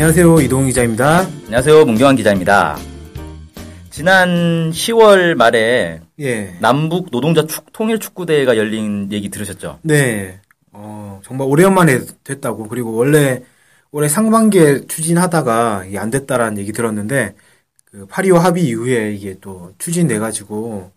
안녕하세요. 이동훈 기자입니다. 안녕하세요. 문경환 기자입니다. 지난 10월 말에 예. 남북 노동자 축, 통일 축구대회가 열린 얘기 들으셨죠? 네. 어, 정말 오래간만에 됐다고. 그리고 원래 올해 상반기에 추진하다가 이게 안 됐다라는 얘기 들었는데 그 파리오 합의 이후에 이게 또 추진돼 가지고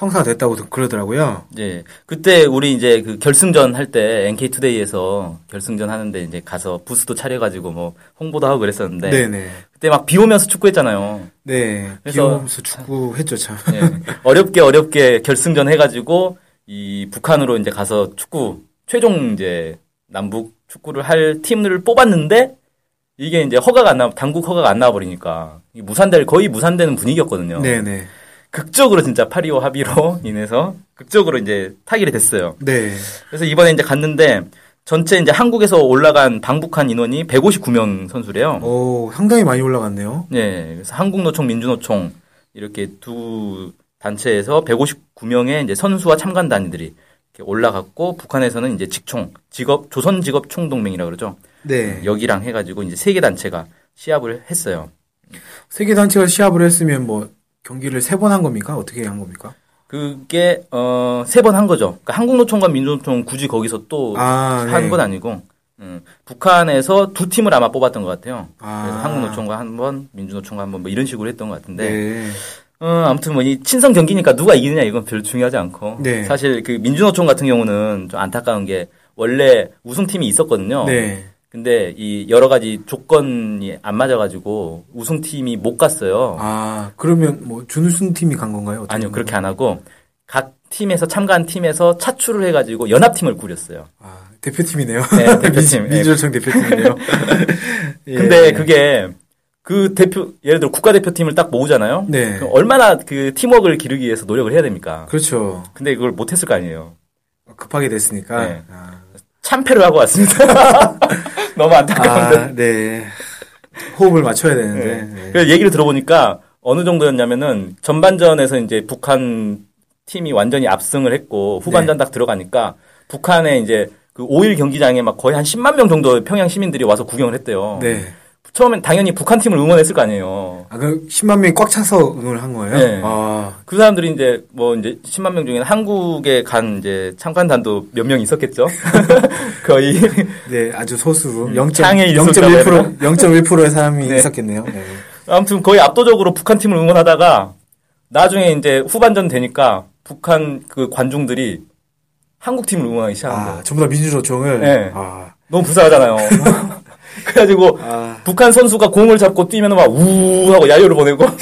성사가 됐다고 그러더라고요. 네. 그때 우리 이제 그 결승전 할 때 NK투데이에서 결승전 하는데 이제 가서 부스도 차려가지고 뭐 홍보도 하고 그랬었는데. 네네. 그때 막 비 오면서 축구했잖아요. 네. 비 그래서- 오면서 축구 했죠, 참. 예. 어렵게 어렵게 결승전 해가지고 이 북한으로 이제 가서 축구 최종 이제 남북 축구를 할 팀을 뽑았는데 이게 이제 허가가 안 나, 당국 허가가 안 나와버리니까 이 무산될 거의 무산되는 분위기였거든요. 네네. 극적으로 진짜 파리오 합의로 인해서 극적으로 이제 타결이 됐어요. 네. 그래서 이번에 이제 갔는데 전체 이제 한국에서 올라간 방북한 인원이 159명 선수래요. 오, 상당히 많이 올라갔네요. 네, 그래서 한국노총, 민주노총 이렇게 두 단체에서 159명의 이제 선수와 참관단들이 올라갔고 북한에서는 이제 직총, 직업 조선 직업 총동맹이라 그러죠. 네. 여기랑 해가지고 이제 세 개 단체가 시합을 했어요. 세계 단체가 시합을 했으면 뭐 경기를 세 번 한 겁니까? 어떻게 한 겁니까? 그게 어 세 번 한 거죠. 그러니까 한국노총과 민주노총 굳이 거기서 또 아, 한 네. 건 아니고 음, 북한에서 두 팀을 아마 뽑았던 것 같아요. 아. 그래서 한국노총과 한 번, 민주노총과 한 번 뭐 이런 식으로 했던 것 같은데 네. 어, 아무튼 뭐 이 친선 경기니까 누가 이기느냐 이건 별로 중요하지 않고 네. 사실 그 민주노총 같은 경우는 좀 안타까운 게 원래 우승팀이 있었거든요. 네. 근데 이 여러 가지 조건이 안 맞아가지고 우승팀이 못 갔어요. 아, 그러면 뭐 준우승 팀이 간 건가요? 어떻게 아니요 된 그렇게? 안 하고 각 팀에서 참가한 팀에서 차출을 해가지고 연합팀을 꾸렸어요. 아, 대표팀이네요. 네, 대표팀. 민- 민주노총 대표팀이네요. 예. 근데 그게 그 대표 예를 들어 국가대표팀을 딱 모으잖아요. 네. 얼마나 그 팀워크를 기르기 위해서 노력을 해야 됩니까? 그렇죠. 근데 그걸 못했을 거 아니에요. 급하게 됐으니까. 네. 아, 참패를 하고 왔습니다. 너무 안타까운데. 아, 네. 호흡을 맞춰야 되는데. 네. 네. 그래서 얘기를 들어보니까 어느 정도였냐면은 전반전에서 이제 북한 팀이 완전히 압승을 했고 후반전 네. 딱 들어가니까 북한에 이제 그 5일 경기장에 막 거의 한 10만 명 정도 평양 시민들이 와서 구경을 했대요. 네. 처음엔 당연히 북한 팀을 응원했을 거 아니에요. 아, 그 10만 명이 꽉 차서 응원을 한 거예요? 네. 아, 그 사람들이 이제 뭐 이제 10만 명 중에는 한국에 간 이제 참관단도 몇 명 있었겠죠. 거의 네, 아주 소수. 음, 0. 창에 있었다고 0.1%, 0.1%의 사람이 네. 있었겠네요. 네. 아무튼 거의 압도적으로 북한 팀을 응원하다가 나중에 이제 후반전 되니까 북한 그 관중들이 한국 팀을 응원하기 시작한 거예요. 아, 전부 다 민주노총을. 네. 아, 너무 불쌍하잖아요. 그래가지고 아, 북한 선수가 공을 잡고 뛰면 막 우우 하고 야유를 보내고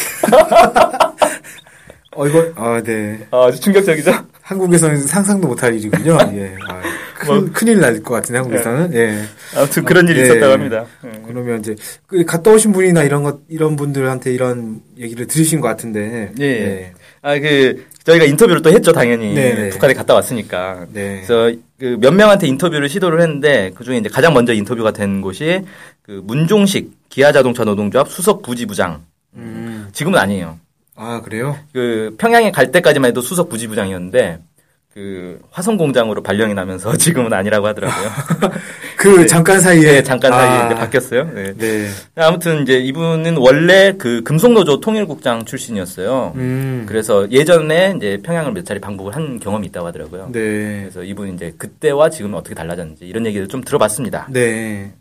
어, 이거, 아, 네. 아 주 충격적이죠. 한국에서는 상상도 못할 일이군요. 예. 아, 큰, 뭐- 큰일 날 것 같은데, 한국에서는. 예. 아무튼 그런 일이 네. 있었다고 합니다. 음. 그러면 이제 그 갔다 오신 분이나 이런 것 이런 분들한테 이런 얘기를 들으신 것 같은데. 예. 아, 그, 저희가 인터뷰를 또 했죠, 당연히. 네, 네. 북한에 갔다 왔으니까. 네. 그래서 그 몇 명한테 인터뷰를 시도를 했는데 그 중에 이제 가장 먼저 인터뷰가 된 곳이 그 문종식 기아자동차 노동조합 수석 부지부장. 음. 지금은 아니에요. 아 그래요? 그 평양에 갈 때까지만 해도 수석 부지부장이었는데 그 화성 공장으로 발령이 나면서 지금은 아니라고 하더라고요. 그 잠깐 사이에 네, 잠깐 사이에 아, 이제 바뀌었어요. 네. 네. 아무튼 이제 이분은 원래 그 금속노조 통일국장 출신이었어요. 음. 그래서 예전에 이제 평양을 몇 차례 방북을 한 경험이 있다고 하더라고요. 네. 그래서 이분이 이제 그때와 지금은 어떻게 달라졌는지 이런 얘기를 좀 들어봤습니다. 네.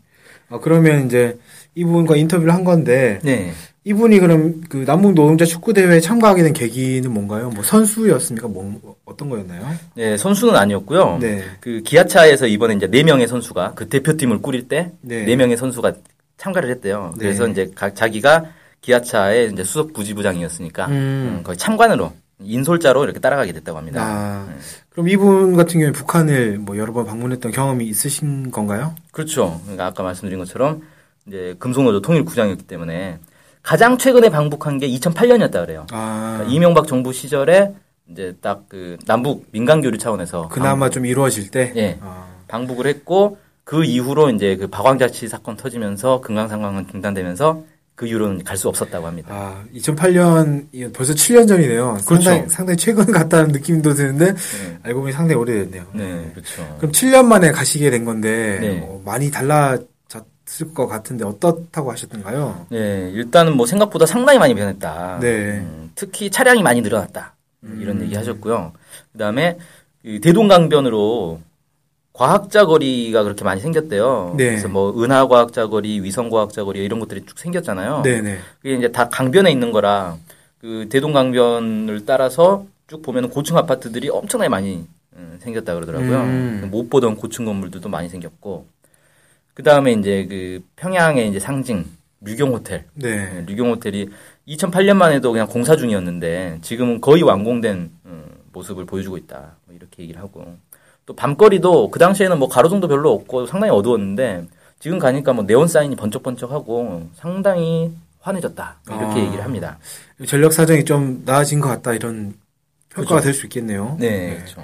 아 그러면 이제 이분과 인터뷰를 한 건데 네. 이분이 그럼 그 남북 노동자 축구 대회에 참가하게 된 계기는 뭔가요? 뭐 선수였습니까? 뭐 어떤 거였나요? 네, 선수는 아니었고요. 네. 그 기아차에서 이번에 이제 네 명의 선수가 그 대표팀을 꾸릴 때 네. 네 명의 선수가 참가를 했대요. 그래서 네. 이제 가- 자기가 기아차의 이제 수석 부지부장이었으니까 음. 음, 거의 참관으로 인솔자로 이렇게 따라가게 됐다고 합니다. 아, 네. 그럼 이분 같은 경우에 북한을 뭐 여러 번 방문했던 경험이 있으신 건가요? 그렇죠. 그러니까 아까 말씀드린 것처럼 이제 금속노조 통일구장이었기 때문에 가장 최근에 방북한 게 2008년이었다 그래요. 아, 그러니까 이명박 정부 시절에 이제 딱 그 남북 민간 교류 차원에서 그나마 좀 이루어질 때? 예. 아, 방북을 했고 그 이후로 이제 그 박왕자치 사건 터지면서 금강산강은 중단되면서 그 이후로는 갈 수 없었다고 합니다. 아, 2008년, 벌써 7년 전이네요. 그렇죠. 상당히, 상당히 최근 같다는 느낌도 드는데, 네. 알고 보니 상당히 오래됐네요. 네, 그렇죠. 그럼 7년 만에 가시게 된 건데, 네. 뭐 많이 달라 졌을 것 같은데, 어떻다고 하셨던가요? 네, 일단은 뭐 생각보다 상당히 많이 변했다. 네. 음, 특히 차량이 많이 늘어났다. 이런 음. 얘기 하셨고요. 그 다음에 대동강변으로 과학자 거리가 그렇게 많이 생겼대요. 네. 그래서 뭐 은하 과학자 거리, 위성 과학자 거리 이런 것들이 쭉 생겼잖아요. 네 네. 그게 이제 다 강변에 있는 거라 그 대동강변을 따라서 쭉 보면 고층 아파트들이 엄청나게 많이 음, 생겼다 그러더라고요. 음. 못 보던 고층 건물들도 많이 생겼고 그 다음에 이제 그 평양의 이제 상징 류경 호텔, 네. 네, 류경 호텔이 2008년만 해도 그냥 공사 중이었는데 지금은 거의 완공된 음, 모습을 보여주고 있다. 뭐 이렇게 얘기를 하고 또 밤거리도 그 당시에는 뭐 가로등도 별로 없고 상당히 어두웠는데 지금 가니까 뭐 네온 사인이 번쩍번쩍하고 상당히 환해졌다 이렇게 아. 얘기를 합니다. 전력 사정이 좀 나아진 것 같다, 이런 평가가 그죠. 될수 있겠네요. 네, 그렇죠.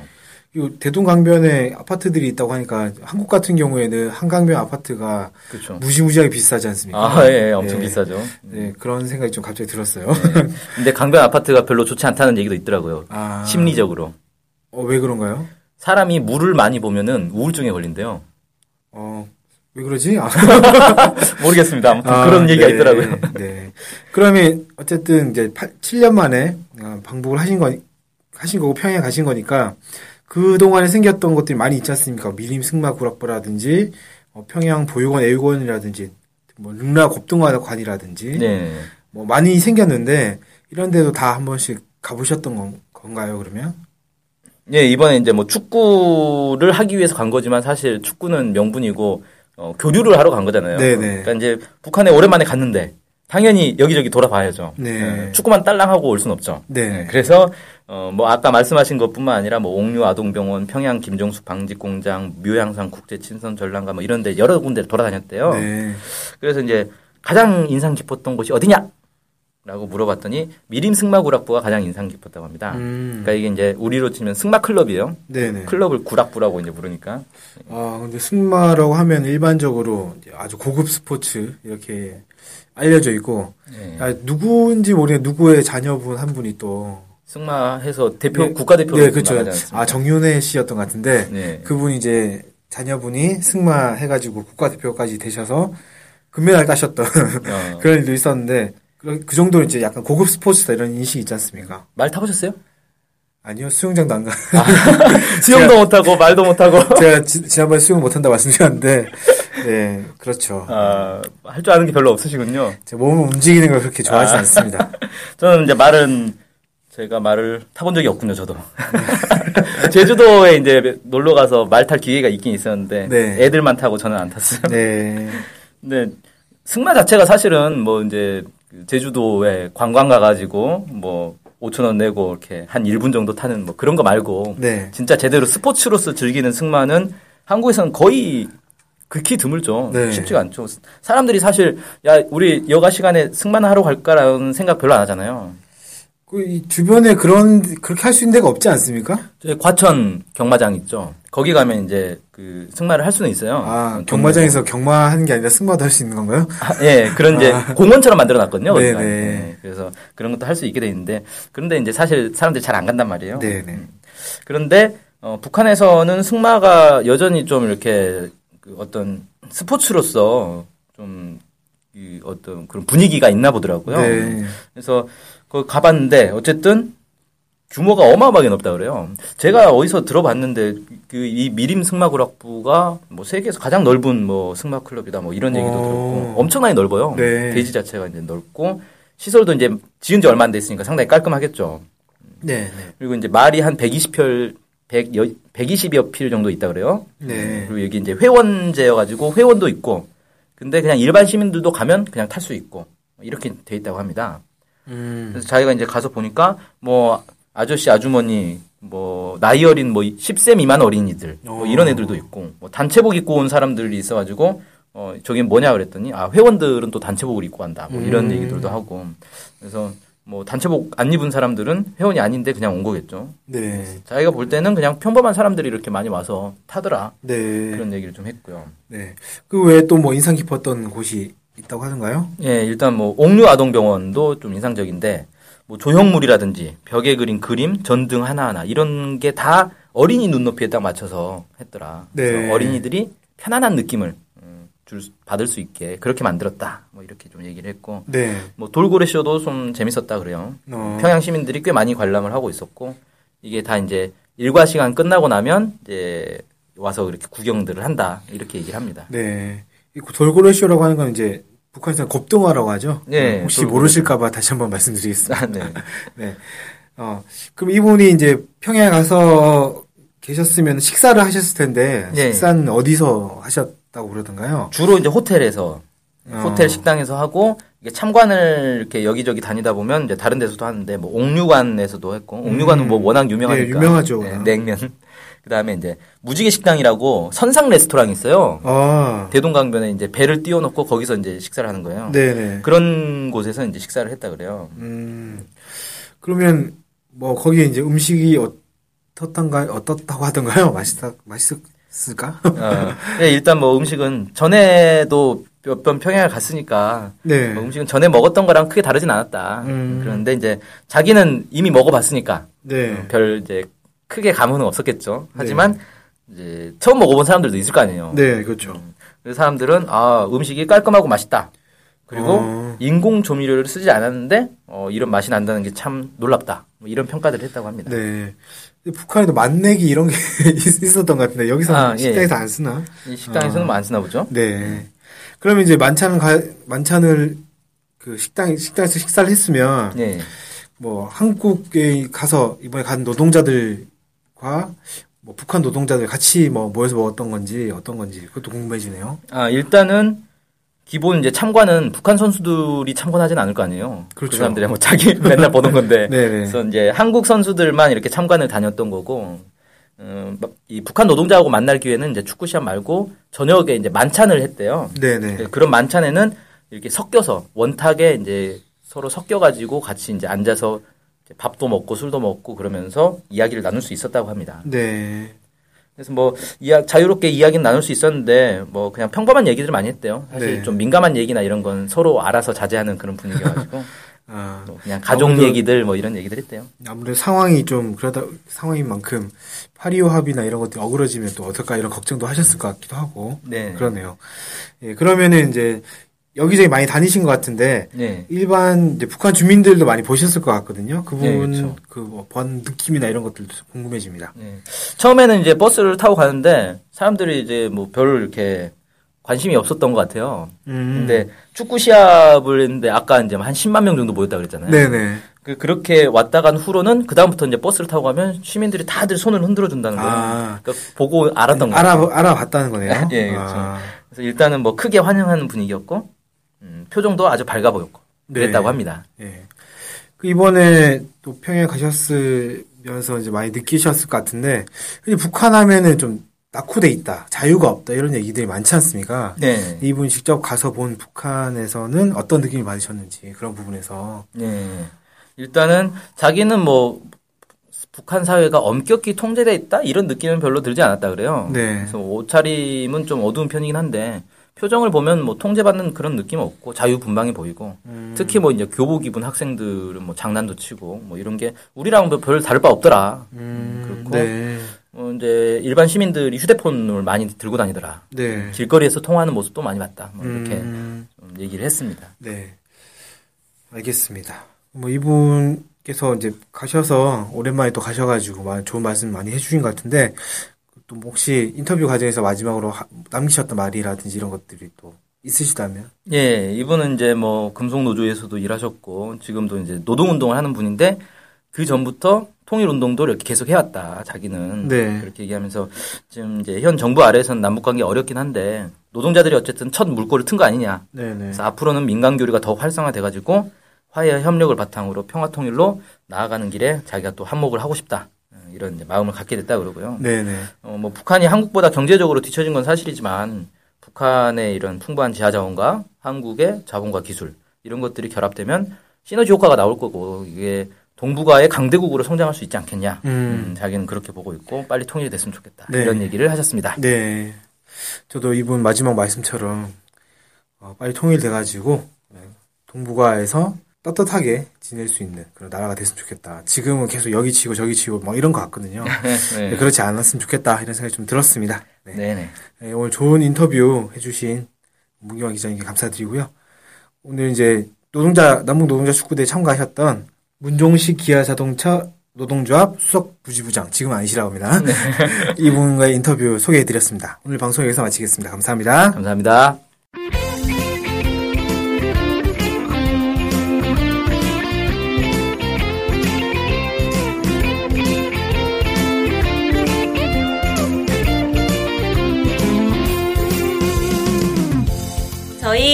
대동강변에 아파트들이 있다고 하니까, 한국 같은 경우에는 한강변 아파트가 그렇죠. 무지무지하게 비싸지 않습니까? 아, 예, 엄청 네. 비싸죠. 네, 그런 생각이 좀 갑자기 들었어요. 근데 강변 아파트가 별로 좋지 않다는 얘기도 있더라고요. 아. 심리적으로. 어, 왜 그런가요? 사람이 물을 많이 보면은 우울증에 걸린대요. 어, 왜 그러지? 아, 모르겠습니다. 아무튼 아, 그런 얘기가 네, 있더라고요. 네. 그러면 어쨌든 이제 8, 7년 만에 어, 방북을 하신 거 하신 거고 평양 가신 거니까 그 동안에 생겼던 것들이 많이 있지 않습니까? 미림 승마 구락부라든지 어, 평양 보육원 애육원이라든지 뭐 릉라 겁동화관이라든지 네. 뭐 많이 생겼는데 이런 데도 다 한 번씩 가보셨던 건, 건가요? 그러면? 예, 이번에 이제 뭐 축구를 하기 위해서 간 거지만 사실 축구는 명분이고 어, 교류를 하러 간 거잖아요. 네네. 그러니까 이제 북한에 오랜만에 갔는데 당연히 여기저기 돌아봐야죠. 네. 예, 축구만 딸랑하고 올 순 없죠. 네. 그래서 어, 뭐 아까 말씀하신 것뿐만 아니라 뭐 옥류 아동병원, 평양 김종숙 방직 공장, 묘양산 국제 친선 전람가 뭐 이런 데 여러 군데 돌아다녔대요. 네. 그래서 이제 가장 인상 깊었던 곳이 어디냐? 라고 물어봤더니 미림 승마 구락부가 가장 인상 깊었다고 합니다. 음. 그러니까 이게 이제 우리로 치면 승마 클럽이에요. 네네. 클럽을 구락부라고 이제 부르니까. 아, 근데 승마라고 하면 일반적으로 아주 고급 스포츠 이렇게 알려져 있고 네. 아, 누구인지 모르겠 누구의 자녀분 한 분이 또 승마해서 대표 네. 국가대표로 네, 그렇죠. 아, 정윤혜 씨였던 것 같은데 네. 그분이 이제 자녀분이 승마 해가지고 국가대표까지 되셔서 금메달 따셨던 어, 그런 일도 있었는데 그, 그 정도로 이제 약간 고급 스포츠다 이런 인식이 있지 않습니까? 말 타보셨어요? 아니요, 수영장도 안 가. 수영도 못하고 말도 못하고. 제가 지, 지난번에 수영 못한다 말씀드렸는데, 네, 그렇죠. 아, 할 줄 아는 게 별로 없으시군요. 제 몸을 움직이는 걸 그렇게 좋아하지 아. 않습니다. 저는 이제 말은 제가 말을 타본 적이 없군요, 저도. 제주도에 이제 놀러 가서 말 탈 기회가 있긴 있었는데 네. 애들만 타고 저는 안 탔어요. 네. 근데 승마 자체가 사실은 뭐 이제 그 제주도에 관광 가가지고 뭐 5천 원 내고 이렇게 한 1분 정도 타는 뭐 그런 거 말고 네. 진짜 제대로 스포츠로서 즐기는 승마는 한국에서는 거의 극히 드물죠. 네. 쉽지가 않죠. 사람들이 사실 야 우리 여가 시간에 승마나 하러 갈까라는 생각 별로 안 하잖아요. 그, 이 주변에 그런, 그렇게 할 수 있는 데가 없지 않습니까? 과천 경마장 있죠. 거기 가면 이제 그 승마를 할 수는 있어요. 아, 어, 경마장에서 경마하는 게 아니라 승마도 할 수 있는 건가요? 아, 예, 그런 이제 공원처럼 만들어 놨거든요. 네네. 예, 그래서 그런 것도 할 수 있게 돼 있는데 그런데 이제 사실 사람들이 잘 안 간단 말이에요. 네네. 그런데 어, 북한에서는 승마가 여전히 좀 이렇게 그 어떤 스포츠로서 좀이 어떤 그런 분위기가 있나 보더라고요. 네. 그래서 그 가봤는데 어쨌든 규모가 어마어마하게 높다 그래요. 제가 어디서 들어봤는데 그 이 미림 승마구락부가 뭐 세계에서 가장 넓은 뭐 승마 클럽이다 뭐 이런 얘기도 오. 들었고 엄청나게 넓어요. 네. 대지 자체가 이제 넓고 시설도 이제 지은 지 얼마 안 됐으니까 상당히 깔끔하겠죠. 네. 그리고 이제 말이 한 120필 100, 120여 필 정도 있다 그래요. 네. 그리고 여기 이제 회원제여 가지고 회원도 있고 근데 그냥 일반 시민들도 가면 그냥 탈 수 있고 이렇게 돼 있다고 합니다. 음. 그래서 자기가 이제 가서 보니까 뭐 아저씨 아주머니 뭐 나이 어린 뭐 10세 미만 어린이들 뭐 어. 이런 애들도 있고 뭐 단체복 입고 온 사람들이 있어가지고 어 저게 뭐냐 그랬더니 아 회원들은 또 단체복을 입고 간다 뭐 이런 음. 얘기들도 하고 그래서 뭐 단체복 안 입은 사람들은 회원이 아닌데 그냥 온 거겠죠. 네. 자기가 볼 때는 그냥 평범한 사람들이 이렇게 많이 와서 타더라 네. 그런 얘기를 좀 했고요. 네. 그 외에 또 뭐 인상 깊었던 곳이 있다고 하던가요? 예, 일단 뭐 옥류 아동병원도 좀 인상적인데 뭐 조형물이라든지 벽에 그린 그림, 전등 하나하나 이런 게 다 어린이 눈높이에 딱 맞춰서 했더라. 네. 어린이들이 편안한 느낌을 음, 줄 수- 받을 수 있게 그렇게 만들었다. 뭐 이렇게 좀 얘기를 했고 네. 뭐 돌고래 쇼도 좀 재밌었다 그래요. 어. 평양 시민들이 꽤 많이 관람을 하고 있었고 이게 다 이제 일과 시간 끝나고 나면 이제 와서 이렇게 구경들을 한다 이렇게 얘기를 합니다. 네. 이 돌고래 쇼라고 하는 건 이제 북한에서는 겁동화라고 하죠. 네, 혹시 돌고래. 모르실까봐 다시 한번 말씀드리겠습니다. 아, 네. 네. 어, 그럼 이분이 이제 평양에 가서 계셨으면 식사를 하셨을 텐데, 네. 식사는 어디서 하셨다고 그러던가요? 주로 이제 호텔에서 어. 호텔 식당에서 하고 이게 참관을 이렇게 여기저기 다니다 보면 이제 다른 데서도 하는데 뭐 옥류관에서도 했고 옥류관은 뭐 워낙 유명하니까 네, 유명하죠, 네. 냉면 그다음에 이제 무지개 식당이라고 선상 레스토랑이 있어요. 아, 대동강변에 이제 배를 띄워 놓고 거기서 이제 식사를 하는 거예요. 네네. 그런 곳에서 이제 식사를 했다 그래요. 음, 그러면, 뭐, 거기에 이제 음식이 어떻던가, 어떻다고 하던가요? 맛있다, 맛있을까? 어, 네, 일단 뭐 음식은 전에도 몇 번 평양을 갔으니까 네. 뭐 음식은 전에 먹었던 거랑 크게 다르진 않았다. 음. 그런데 이제 자기는 이미 먹어봤으니까 네. 별 이제 크게 감흥은 없었겠죠. 하지만 이제 처음 먹어본 사람들도 있을 거 아니에요. 네, 그렇죠. 그 사람들은 아 음식이 깔끔하고 맛있다. 그리고 어. 인공 조미료를 쓰지 않았는데 어, 이런 맛이 난다는 게 참 놀랍다. 뭐 이런 평가들을 했다고 합니다. 네. 북한에도 맛내기 이런 게 있- 있었던 것 같은데, 여기서는 아, 예. 식당에서 안 쓰나? 이 식당에서는 뭐안 쓰나 보죠. 네. 그러면 이제 만찬을 가, 만찬을 그 식당, 식당에서 식사를 했으면, 네. 뭐, 한국에 가서 이번에 간 노동자들 과 뭐, 북한 노동자들 같이 뭐, 모여서 먹었던 건지, 어떤 건지, 그것도 궁금해지네요. 아 일단은 기본 이제 참관은 북한 선수들이 참관하진 않을 거 아니에요. 그 그렇죠. 사람들이 뭐 자기 맨날 보던 건데. 네네. 그래서 이제 한국 선수들만 이렇게 참관을 다녔던 거고, 음, 이 북한 노동자하고 만날 기회는 이제 축구 시합 말고 저녁에 이제 만찬을 했대요. 네네. 그런 만찬에는 이렇게 섞여서 원탁에 이제 서로 섞여가지고 같이 이제 앉아서 밥도 먹고 술도 먹고 그러면서 이야기를 나눌 수 있었다고 합니다. 네. 그래서 뭐 이야, 자유롭게 이야기는 나눌 수 있었는데 뭐 그냥 평범한 얘기들 많이 했대요. 사실 네. 좀 민감한 얘기나 이런 건 서로 알아서 자제하는 그런 분위기여가지고 아, 뭐 그냥 가족 아무래도- 얘기들 뭐 이런 얘기들 했대요. 아무래도 상황이 좀 그러다, 상황인 만큼, 파리오 합의나 이런 것들이 어그러지면 또 어떨까 이런 걱정도 하셨을 것 같기도 하고. 네. 그러네요. 예, 그러면은 이제, 여기저기 많이 다니신 것 같은데, 네. 일반 북한 주민들도 많이 보셨을 것 같거든요. 그 네, 그렇죠. 그본 느낌이나 이런 것들도 궁금해집니다. 네. 처음에는 이제 버스를 타고 가는데 사람들이 이제 뭐 별 이렇게 관심이 없었던 것 같아요. 음. 근데 축구 시합을 했는데 아까 이제 한 10만 명 정도 모였다 그랬잖아요. 네네. 그 그렇게 왔다 간 후로는 그 다음부터 이제 버스를 타고 가면 시민들이 다들 손을 흔들어 준다는 거예요. 아. 그러니까 보고 알았던 거예요. 알아 알아봤다는 거네요. 예, 그렇죠. 아, 그래서 일단은 뭐 크게 환영하는 분위기였고 음, 표정도 아주 밝아 보였고 그랬다고 네. 합니다. 예. 그 이번에 또 평양 가셨으면서 이제 많이 느끼셨을 것 같은데, 북한 하면은 좀 낙후돼 있다, 자유가 없다 이런 얘기들이 많지 않습니까? 네. 이분 직접 가서 본 북한에서는 어떤 느낌을 받으셨는지 그런 부분에서 네. 일단은 자기는 뭐 북한 사회가 엄격히 통제돼 있다 이런 느낌은 별로 들지 않았다 그래요. 네. 그래서 옷차림은 좀 어두운 편이긴 한데 표정을 보면 뭐 통제받는 그런 느낌 없고 자유분방해 보이고 음. 특히 뭐 이제 교복 입은 학생들은 뭐 장난도 치고 뭐 이런 게 우리랑 뭐별 다를 바 없더라. 음, 그렇고 네, 어, 이제 일반 시민들이 휴대폰을 많이 들고 다니더라. 네. 길거리에서 통화하는 모습도 많이 봤다. 뭐 이렇게 음, 좀 얘기를 했습니다. 네. 알겠습니다. 뭐 이분께서 이제 가셔서 오랜만에 또 가셔가지고 마- 좋은 말씀 많이 해주신 것 같은데 또뭐 혹시 인터뷰 과정에서 마지막으로 하- 남기셨던 말이라든지 이런 것들이 또 있으시다면 예, 이분은 이제 뭐 금속노조에서도 일하셨고 지금도 이제 노동운동을 하는 분인데 그 전부터 통일운동도 이렇게 계속 해왔다. 자기는 네. 그렇게 얘기하면서 지금 이제 현 정부 아래에서는 남북관계 어렵긴 한데 노동자들이 어쨌든 첫 물꼬를 튼 거 아니냐. 네네 그래서 앞으로는 민간 교류가 더 활성화돼가지고 화해 협력을 바탕으로 평화 통일로 나아가는 길에 자기가 또 한몫을 하고 싶다. 어, 이런 마음을 갖게 됐다 그러고요. 네네. 어, 뭐 북한이 한국보다 경제적으로 뒤처진 건 사실이지만 북한의 이런 풍부한 지하 자원과 한국의 자본과 기술 이런 것들이 결합되면 시너지 효과가 나올 거고 이게 동북아의 강대국으로 성장할 수 있지 않겠냐. 음. 음, 자기는 그렇게 보고 있고 빨리 통일이 됐으면 좋겠다. 네. 이런 얘기를 하셨습니다. 네. 저도 이분 마지막 말씀처럼 어, 빨리 통일돼가지고 네, 동북아에서 떳떳하게 지낼 수 있는 그런 나라가 됐으면 좋겠다. 지금은 계속 여기 치고 저기 치고 막 이런 것 같거든요. 네, 네. 그렇지 않았으면 좋겠다 이런 생각이 좀 들었습니다. 네. 네네. 네, 오늘 좋은 인터뷰 해주신 문경화 기자님께 감사드리고요. 오늘 이제 노동자 남북 노동자 축구대에 참가하셨던 문종식 기아자동차 노동조합 수석 부지부장 지금 아니시라고 합니다. 이분과의 인터뷰 소개해드렸습니다. 오늘 방송 여기서 마치겠습니다. 감사합니다. 감사합니다.